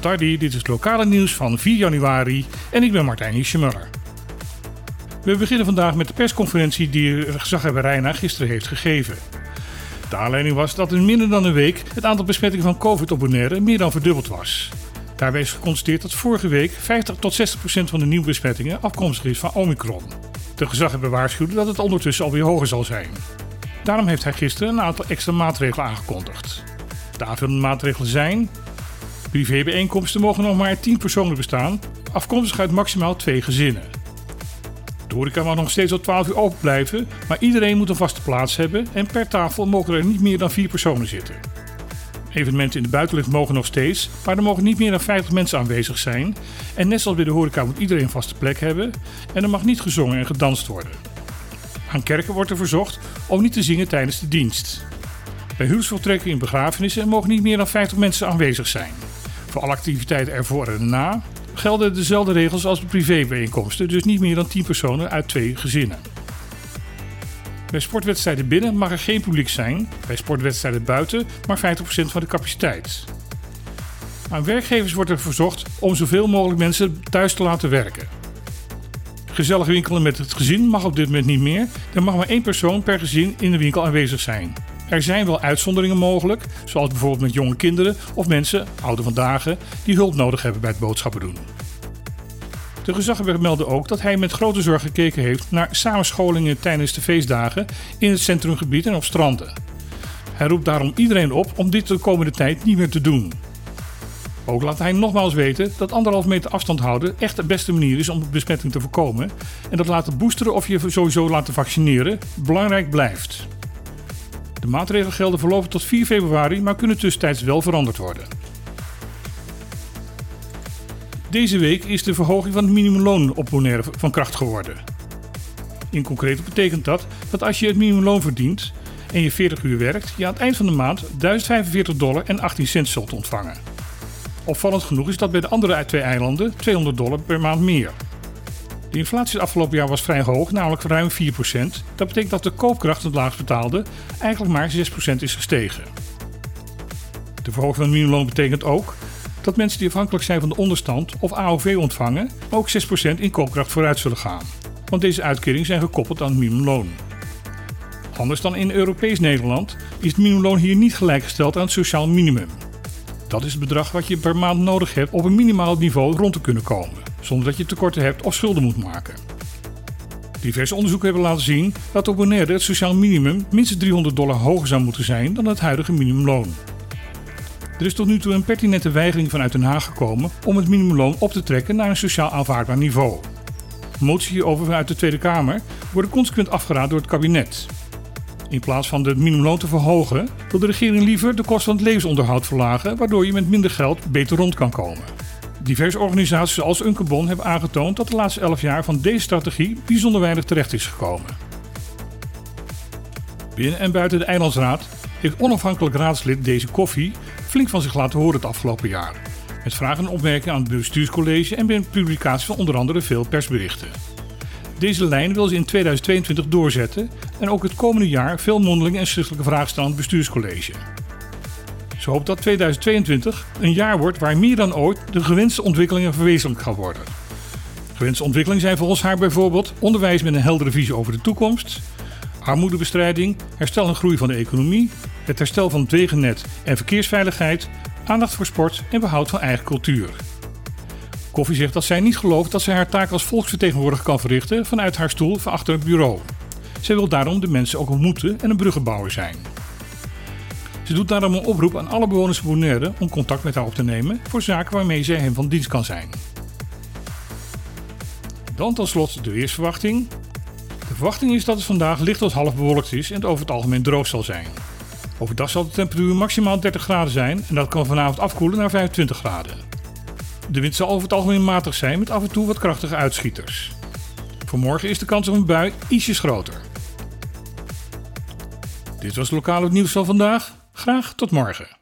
van Tardi. Dit is het lokale nieuws van 4 januari en ik ben Martijn Hiesjemuller. We beginnen vandaag met de persconferentie die gezaghebber Reina gisteren heeft gegeven. De aanleiding was dat in minder dan een week het aantal besmettingen van COVID op Bonaire meer dan verdubbeld was. Daarbij is geconstateerd dat vorige week 50 tot 60 procent van de nieuwe besmettingen afkomstig is van Omicron. De gezaghebber waarschuwde dat het ondertussen alweer hoger zal zijn. Daarom heeft hij gisteren een aantal extra maatregelen aangekondigd. De aanvullende maatregelen zijn: privébijeenkomsten mogen nog maar 10 personen bestaan, afkomstig uit maximaal twee gezinnen. De horeca mag nog steeds tot 12 uur open blijven, maar iedereen moet een vaste plaats hebben en per tafel mogen er niet meer dan 4 personen zitten. Evenementen in de buitenlucht mogen nog steeds, maar er mogen niet meer dan 50 mensen aanwezig zijn. En net zoals bij de horeca moet iedereen een vaste plek hebben en er mag niet gezongen en gedanst worden. Aan kerken wordt er verzocht om niet te zingen tijdens de dienst. Bij huwelijksvoltrekkingen en begrafenissen mogen niet meer dan 50 mensen aanwezig zijn. Voor alle activiteiten ervoor en na gelden dezelfde regels als bij privébijeenkomsten, dus niet meer dan 10 personen uit twee gezinnen. Bij sportwedstrijden binnen mag er geen publiek zijn, bij sportwedstrijden buiten maar 50% van de capaciteit. Aan werkgevers wordt er verzocht om zoveel mogelijk mensen thuis te laten werken. Gezellig winkelen met het gezin mag op dit moment niet meer. Er mag maar één persoon per gezin in de winkel aanwezig zijn. Er zijn wel uitzonderingen mogelijk, zoals bijvoorbeeld met jonge kinderen of mensen, ouder van dagen, die hulp nodig hebben bij het boodschappen doen. De gezaghebber meldde ook dat hij met grote zorg gekeken heeft naar samenscholingen tijdens de feestdagen in het centrumgebied en op stranden. Hij roept daarom iedereen op om dit de komende tijd niet meer te doen. Ook laat hij nogmaals weten dat anderhalf meter afstand houden echt de beste manier is om besmetting te voorkomen en dat laten boosteren of je sowieso laten vaccineren belangrijk blijft. De maatregelen gelden voorlopig tot 4 februari, maar kunnen tussentijds wel veranderd worden. Deze week is de verhoging van het minimumloon op Bonaire van kracht geworden. In concreet betekent dat dat als je het minimumloon verdient en je 40 uur werkt, je aan het eind van de maand 1045 dollar en 18 cent zult ontvangen. Opvallend genoeg is dat bij de andere twee eilanden 200 dollar per maand meer. De inflatie het afgelopen jaar was vrij hoog, namelijk ruim 4%. Dat betekent dat de koopkracht het laagst betaalde eigenlijk maar 6% is gestegen. De verhoging van het minimumloon betekent ook dat mensen die afhankelijk zijn van de onderstand of AOV ontvangen, ook 6% in koopkracht vooruit zullen gaan. Want deze uitkeringen zijn gekoppeld aan het minimumloon. Anders dan in Europees Nederland is het minimumloon hier niet gelijkgesteld aan het sociaal minimum. Dat is het bedrag wat je per maand nodig hebt op een minimaal niveau rond te kunnen komen, zonder dat je tekorten hebt of schulden moet maken. Diverse onderzoeken hebben laten zien dat op Bonaire het sociaal minimum minstens 300 dollar hoger zou moeten zijn dan het huidige minimumloon. Er is tot nu toe een pertinente weigering vanuit Den Haag gekomen om het minimumloon op te trekken naar een sociaal aanvaardbaar niveau. Moties hierover vanuit de Tweede Kamer worden consequent afgeraden door het kabinet. In plaats van het minimumloon te verhogen, wil de regering liever de kosten van het levensonderhoud verlagen, waardoor je met minder geld beter rond kan komen. Diverse organisaties zoals Unkebon hebben aangetoond dat de laatste 11 jaar van deze strategie bijzonder weinig terecht is gekomen. Binnen en buiten de Eilandsraad heeft onafhankelijk raadslid deze koffie flink van zich laten horen het afgelopen jaar. Met vragen en opmerkingen aan het bestuurscollege en bij publicatie van onder andere veel persberichten. Deze lijn wil ze in 2022 doorzetten en ook het komende jaar veel mondelinge en schriftelijke vragen stellen aan het bestuurscollege. Ze hoopt dat 2022 een jaar wordt waar meer dan ooit de gewenste ontwikkelingen verwezenlijkt gaan worden. Gewenste ontwikkelingen zijn volgens haar bijvoorbeeld onderwijs met een heldere visie over de toekomst, armoedebestrijding, herstel en groei van de economie, het herstel van het wegennet en verkeersveiligheid, aandacht voor sport en behoud van eigen cultuur. Koffie zegt dat zij niet gelooft dat zij haar taak als volksvertegenwoordiger kan verrichten vanuit haar stoel van achter het bureau. Zij wil daarom de mensen ook ontmoeten en een bruggenbouwer zijn. Ze doet daarom een oproep aan alle bewoners van Bonaire om contact met haar op te nemen voor zaken waarmee zij hem van dienst kan zijn. Dan tot slot de weersverwachting. De verwachting is dat het vandaag licht tot half bewolkt is en het over het algemeen droog zal zijn. Overdag zal de temperatuur maximaal 30 graden zijn en dat kan vanavond afkoelen naar 25 graden. De wind zal over het algemeen matig zijn met af en toe wat krachtige uitschieters. Voor morgen is de kans op een bui ietsjes groter. Dit was het lokale nieuws van vandaag. Graag tot morgen.